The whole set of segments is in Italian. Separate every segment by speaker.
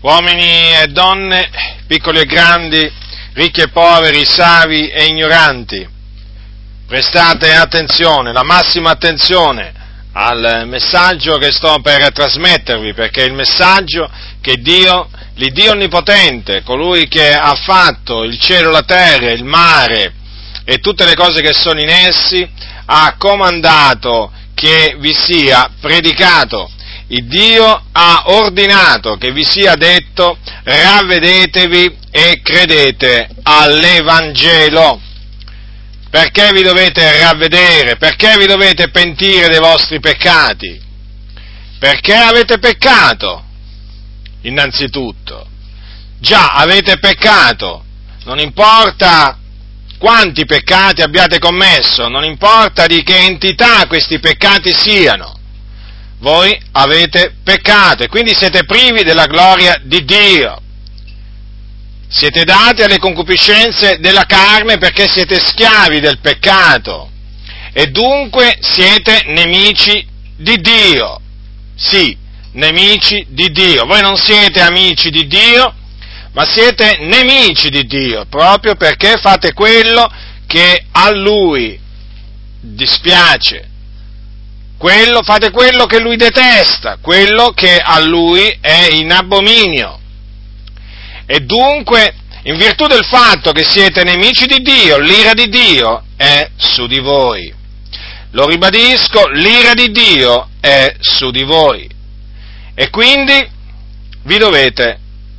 Speaker 1: uomini e donne, piccoli e grandi, ricchi e poveri, savi e ignoranti, prestate attenzione, la massima attenzione al messaggio che sto per trasmettervi, perché il messaggio che Dio, l'Iddio Onnipotente, colui che ha fatto il cielo, la terra, il mare e tutte le cose che sono in essi, ha comandato che vi sia predicato. Il Dio ha ordinato che vi sia detto ravvedetevi e credete all'Evangelo. Perché vi dovete ravvedere? Perché vi dovete pentire dei vostri peccati? Perché avete peccato? Innanzitutto. Già, avete peccato. Non importa quanti peccati abbiate commesso, non importa di che entità questi peccati siano. Voi avete peccato e quindi siete privi della gloria di Dio. Siete dati alle concupiscenze della carne perché siete schiavi del peccato e dunque siete nemici di Dio. Sì, nemici di Dio. Voi non siete amici di Dio, ma siete nemici di Dio, proprio perché fate quello che a Lui dispiace. Quello, fate quello che Lui detesta, quello che a Lui è in abominio. E dunque, in virtù del fatto che siete nemici di Dio, l'ira di Dio è su di voi. Lo ribadisco, l'ira di Dio è su di voi. E quindi vi dovete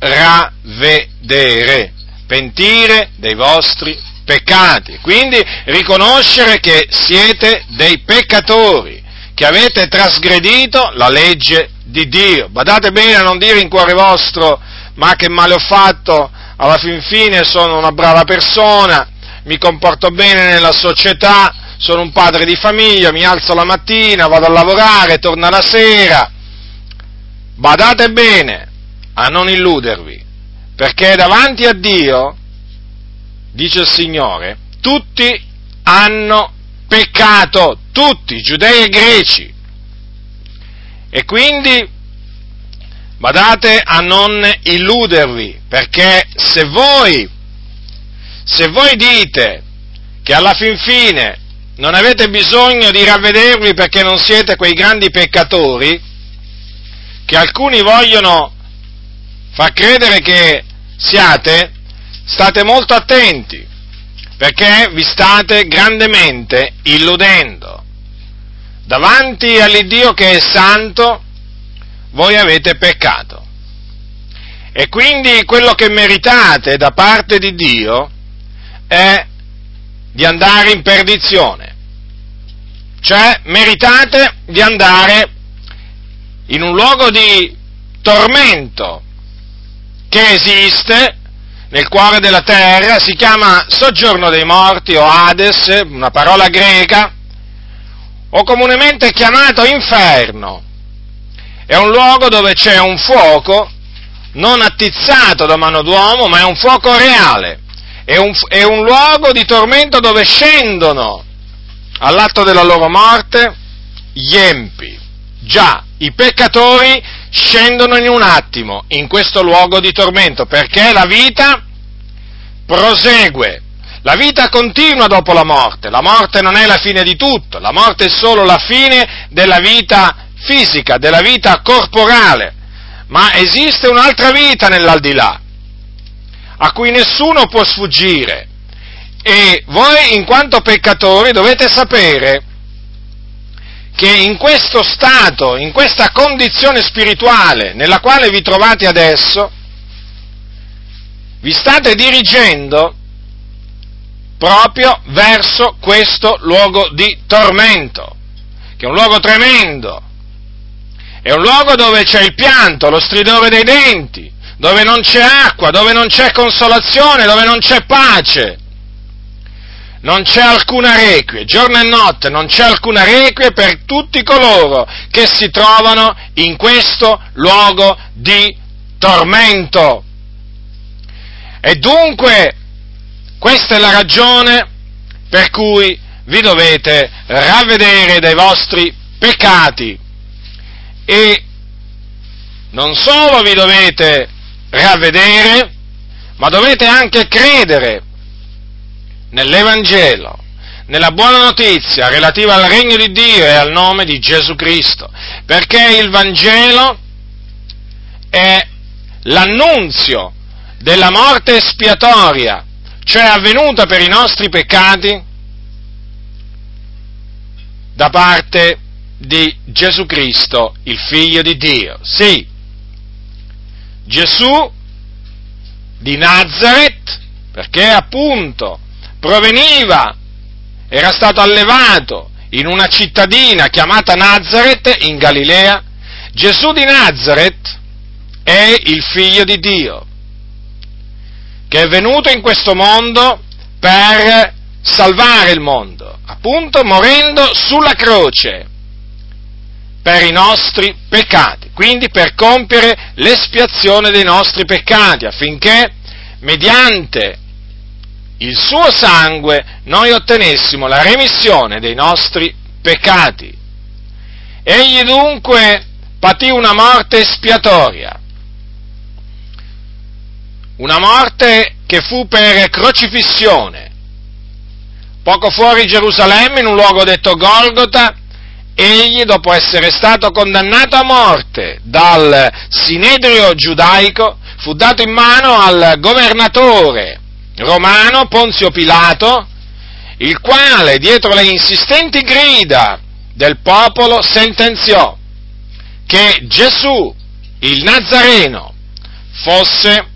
Speaker 1: ravvedere, pentire dei vostri peccati. Quindi riconoscere che siete dei peccatori, che avete trasgredito la legge di Dio. Badate bene a non dire in cuore vostro, ma che male ho fatto, alla fin fine sono una brava persona, mi comporto bene nella società, sono un padre di famiglia, mi alzo la mattina, vado a lavorare, torno la sera. Badate bene a non illudervi, perché davanti a Dio, dice il Signore, tutti hanno peccato, tutti, giudei e greci. E quindi Badate a non illudervi, perché se voi, se voi dite che alla fin fine non avete bisogno di ravvedervi perché non siete quei grandi peccatori, che alcuni vogliono far credere che siate, state molto attenti, perché vi state grandemente illudendo. Davanti all'Iddio che è santo, voi avete peccato. E quindi quello che meritate da parte di Dio è di andare in perdizione. Cioè meritate di andare in un luogo di tormento che esiste nel cuore della terra, si chiama soggiorno dei morti o Hades, una parola greca, o comunemente chiamato inferno è un luogo dove c'è un fuoco non attizzato da mano d'uomo, ma è un fuoco reale. È un, è un luogo di tormento dove scendono all'atto della loro morte gli empi. Già, i peccatori scendono in un attimo in questo luogo di tormento perché la vita prosegue. La vita continua dopo la morte, la morte non è la fine di tutto, la morte è solo la fine della vita fisica, della vita corporale, ma esiste un'altra vita nell'aldilà, a cui nessuno può sfuggire. E voi, in quanto peccatori, dovete sapere che in questo stato, in questa condizione spirituale nella quale vi trovate adesso, vi state dirigendo proprio verso questo luogo di tormento, che è un luogo tremendo, è un luogo dove c'è il pianto, lo stridore dei denti, dove non c'è acqua, dove non c'è consolazione, dove non c'è pace. Non c'è alcuna requie, giorno e notte non c'è alcuna requie per tutti coloro che si trovano in questo luogo di tormento. E dunque questa è la ragione per cui vi dovete ravvedere dai vostri peccati e non solo vi dovete ravvedere, ma dovete anche credere nell'Evangelo, nella buona notizia relativa al regno di Dio e al nome di Gesù Cristo, perché il Vangelo è l'annunzio della morte espiatoria, cioè avvenuta per i nostri peccati da parte di Gesù Cristo, il Figlio di Dio. Sì, Gesù di Nazareth, perché appunto proveniva, era stato allevato in una cittadina chiamata Nazareth in Galilea, Gesù di Nazareth è il figlio di Dio, che è venuto in questo mondo per salvare il mondo, appunto morendo sulla croce per i nostri peccati, quindi per compiere l'espiazione dei nostri peccati, affinché mediante il suo sangue noi ottenessimo la remissione dei nostri peccati. Egli dunque patì una morte espiatoria, una morte che fu per crocifissione. Poco fuori Gerusalemme, in un luogo detto Golgota, egli, dopo essere stato condannato a morte dal Sinedrio giudaico, fu dato in mano al governatore romano Ponzio Pilato, il quale, dietro le insistenti grida del popolo, sentenziò che Gesù, il Nazareno, fosse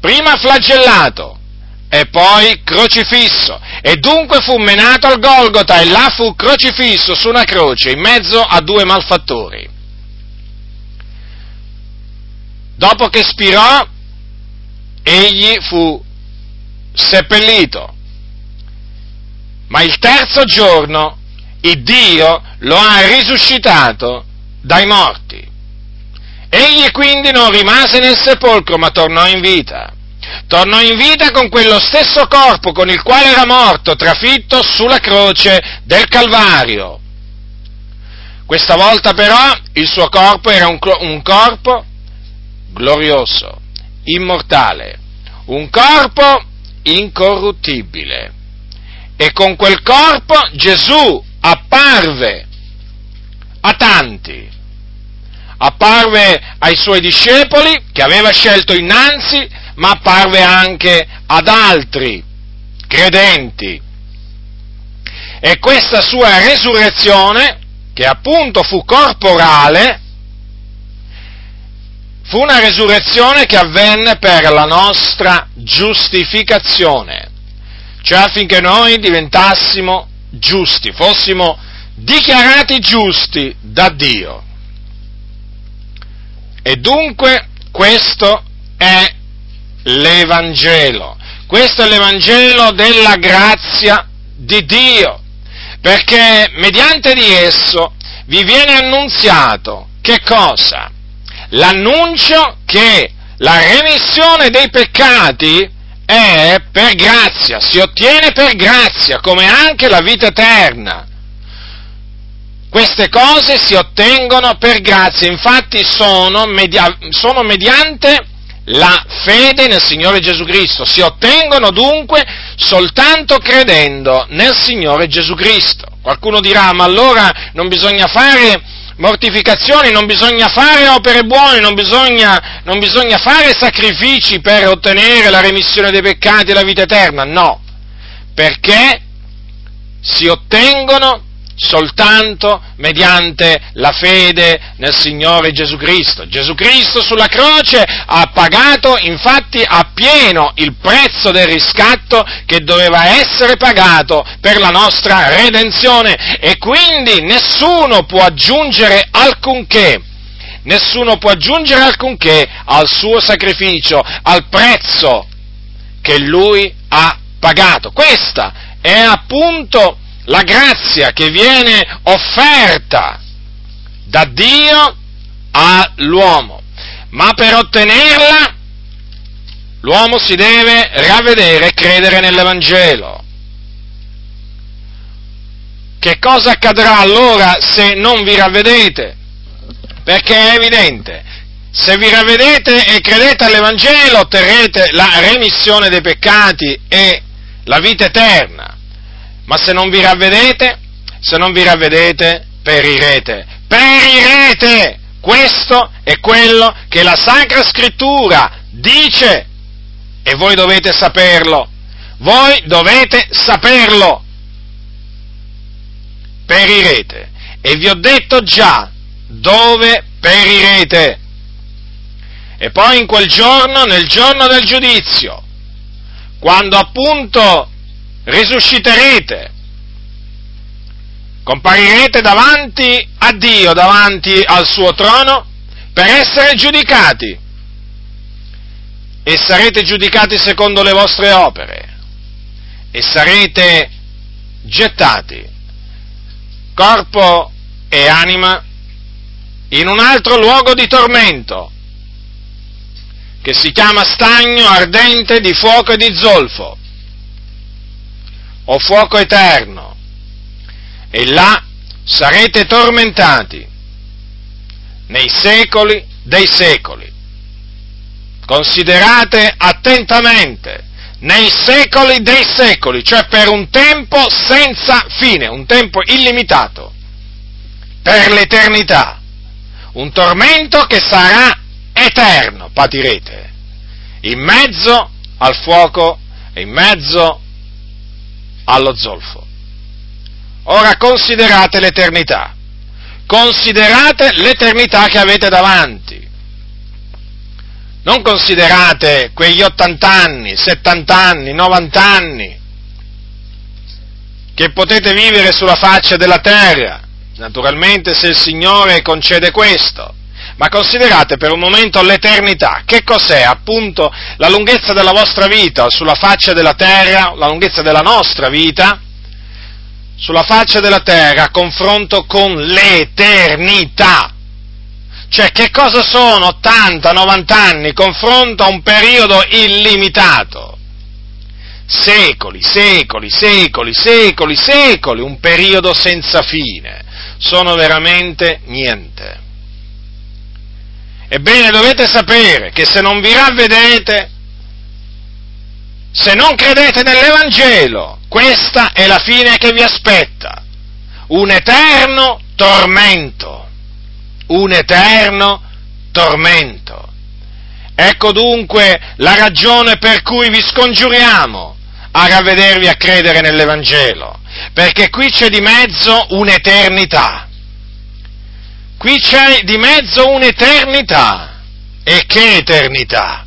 Speaker 1: prima flagellato e poi crocifisso, e dunque fu menato al Golgota e là fu crocifisso su una croce in mezzo a due malfattori. Dopo che spirò, egli fu seppellito, ma il terzo giorno il Dio lo ha risuscitato dai morti. Egli quindi non rimase nel sepolcro, ma tornò in vita. Tornò in vita con quello stesso corpo con il quale era morto, trafitto sulla croce del Calvario. Questa volta però il suo corpo era un, un corpo glorioso, immortale, un corpo incorruttibile. E con quel corpo Gesù apparve a tanti, apparve ai suoi discepoli che aveva scelto innanzi, ma apparve anche ad altri credenti. E questa sua resurrezione, che appunto fu corporale, fu una resurrezione che avvenne per la nostra giustificazione, cioè affinché noi diventassimo giusti, fossimo dichiarati giusti da Dio. E dunque questo è l'Evangelo, questo è l'Evangelo della grazia di Dio, perché mediante di esso vi viene annunziato che cosa? L'annuncio che la remissione dei peccati è per grazia, si ottiene per grazia, come anche la vita eterna. Queste cose si ottengono per grazia, infatti sono, media- sono mediante la fede nel Signore Gesù Cristo, si ottengono dunque soltanto credendo nel Signore Gesù Cristo. Qualcuno dirà, ma allora non bisogna fare mortificazioni, non bisogna fare opere buone, non bisogna, non bisogna fare sacrifici per ottenere la remissione dei peccati e la vita eterna, no, perché si ottengono soltanto mediante la fede nel Signore Gesù Cristo. Gesù Cristo sulla croce ha pagato infatti appieno il prezzo del riscatto che doveva essere pagato per la nostra redenzione e quindi nessuno può aggiungere alcunché nessuno può aggiungere alcunché al suo sacrificio, al prezzo che lui ha pagato. Questa è appunto la grazia che viene offerta da Dio all'uomo, ma per ottenerla l'uomo si deve ravvedere e credere nell'Evangelo. Che cosa accadrà allora se non vi ravvedete? Perché è evidente, se vi ravvedete e credete all'Evangelo otterrete la remissione dei peccati e la vita eterna, ma se non vi ravvedete, se non vi ravvedete, perirete, perirete! Questo è quello che la Sacra Scrittura dice e voi dovete saperlo, voi dovete saperlo, perirete. E vi ho detto già dove perirete. E poi in quel giorno, nel giorno del giudizio, quando appunto risusciterete, comparirete davanti a Dio, davanti al suo trono, per essere giudicati. E sarete giudicati secondo le vostre opere. E sarete gettati, corpo e anima, in un altro luogo di tormento, che si chiama stagno ardente di fuoco e di zolfo, o fuoco eterno, e là sarete tormentati. Nei secoli dei secoli. Considerate attentamente. Nei secoli dei secoli, cioè per un tempo senza fine, un tempo illimitato, per l'eternità, un tormento che sarà eterno patirete, in mezzo al fuoco e in mezzo allo zolfo. Ora considerate l'eternità, considerate l'eternità che avete davanti. Non considerate quegli 80 anni, 70 anni, 90 anni che potete vivere sulla faccia della terra, naturalmente se il Signore concede questo, ma considerate per un momento l'eternità. Che cos'è? Appunto la lunghezza della vostra vita sulla faccia della terra, la lunghezza della nostra vita sulla faccia della terra a confronto con l'eternità. Cioè, che cosa sono 80, 90 anni confronto a un periodo illimitato? Secoli, secoli, secoli, secoli, secoli, un periodo senza fine. Sono veramente niente. Ebbene dovete sapere che se non vi ravvedete, se non credete nell'Evangelo, questa è la fine che vi aspetta. Un eterno tormento. Un eterno tormento. Ecco dunque la ragione per cui vi scongiuriamo a ravvedervi a credere nell'Evangelo, perché qui c'è di mezzo un'eternità Qui c'è di mezzo un'eternità. E che eternità?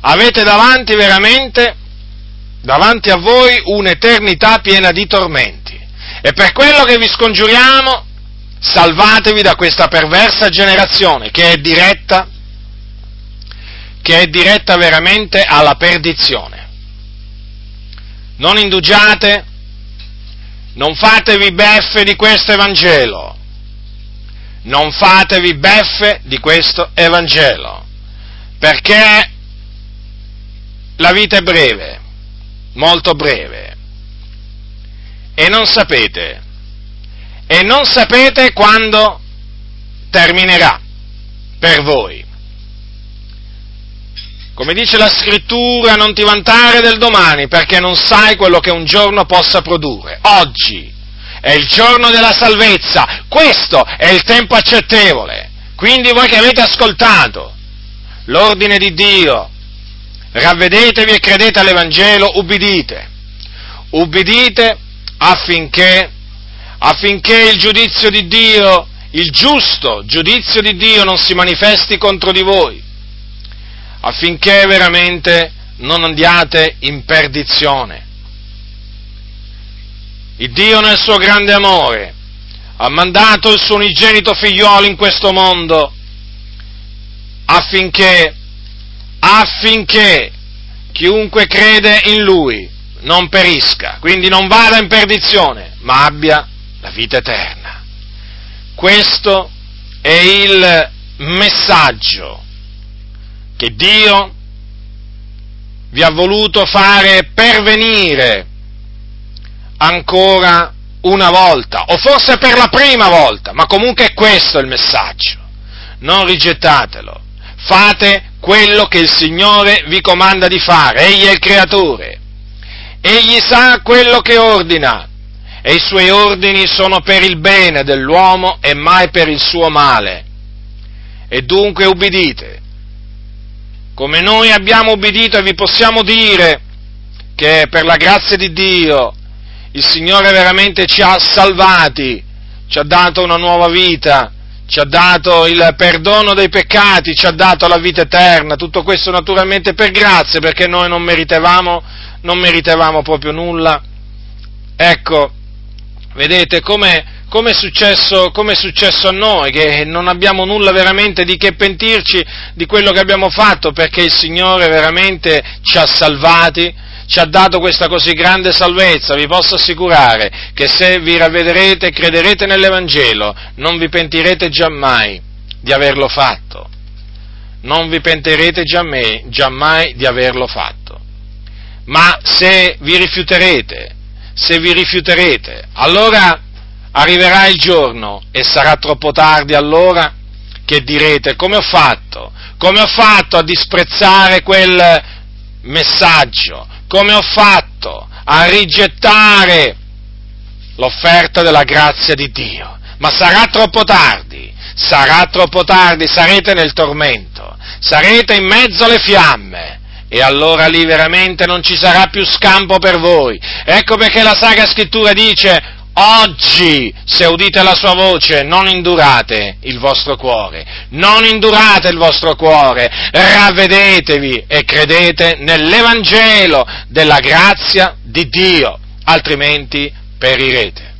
Speaker 1: Avete davanti veramente, davanti a voi, un'eternità piena di tormenti. E per quello che vi scongiuriamo, salvatevi da questa perversa generazione che è diretta, che è diretta veramente alla perdizione. Non indugiate, non fatevi beffe di questo Evangelo, non fatevi beffe di questo Evangelo, perché la vita è breve, molto breve, e non sapete, e non sapete quando terminerà per voi. Come dice la scrittura, non ti vantare del domani perché non sai quello che un giorno possa produrre. Oggi è il giorno della salvezza, questo è il tempo accettevole. Quindi voi che avete ascoltato l'ordine di Dio, ravvedetevi e credete all'Evangelo, ubbidite, ubbidite affinché, affinché il giudizio di Dio, il giusto giudizio di Dio non si manifesti contro di voi, affinché veramente non andiate in perdizione. Il Dio nel suo grande amore ha mandato il suo unigenito figliuolo in questo mondo affinché, affinché chiunque crede in lui non perisca, quindi non vada in perdizione, ma abbia la vita eterna. Questo è il messaggio che Dio vi ha voluto fare pervenire ancora una volta, o forse per la prima volta, ma comunque è questo il messaggio. non rigettatelo. Fate quello che il Signore vi comanda di fare, Egli è il creatore. Egli sa quello che ordina e i suoi ordini sono per il bene dell'uomo e mai per il suo male. E dunque ubbidite. Come noi abbiamo ubbidito e vi possiamo dire che per la grazia di Dio il Signore veramente ci ha salvati, ci ha dato una nuova vita, ci ha dato il perdono dei peccati, ci ha dato la vita eterna, tutto questo naturalmente per grazia, perché noi non meritavamo, non meritavamo proprio nulla. Ecco, vedete come, come, è successo, come è successo a noi, che non abbiamo nulla veramente di che pentirci di quello che abbiamo fatto, perché il Signore veramente ci ha salvati, ci ha dato questa così grande salvezza, vi posso assicurare che se vi ravvederete e crederete nell'Evangelo, non vi pentirete giammai di averlo fatto. Non vi pentirete giammai, giammai di averlo fatto. Ma se vi rifiuterete, se vi rifiuterete, allora arriverà il giorno e sarà troppo tardi allora che direte come ho fatto? Come ho fatto a disprezzare quel messaggio? Come ho fatto a rigettare l'offerta della grazia di Dio. Ma sarà troppo tardi, sarà troppo tardi, sarete nel tormento, sarete in mezzo alle fiamme. E allora lì veramente non ci sarà più scampo per voi. Ecco perché la Sacra Scrittura dice, Oggi, se udite la sua voce, non indurate il vostro cuore, non indurate il vostro cuore, ravvedetevi e credete nell'Evangelo della grazia di Dio, altrimenti perirete.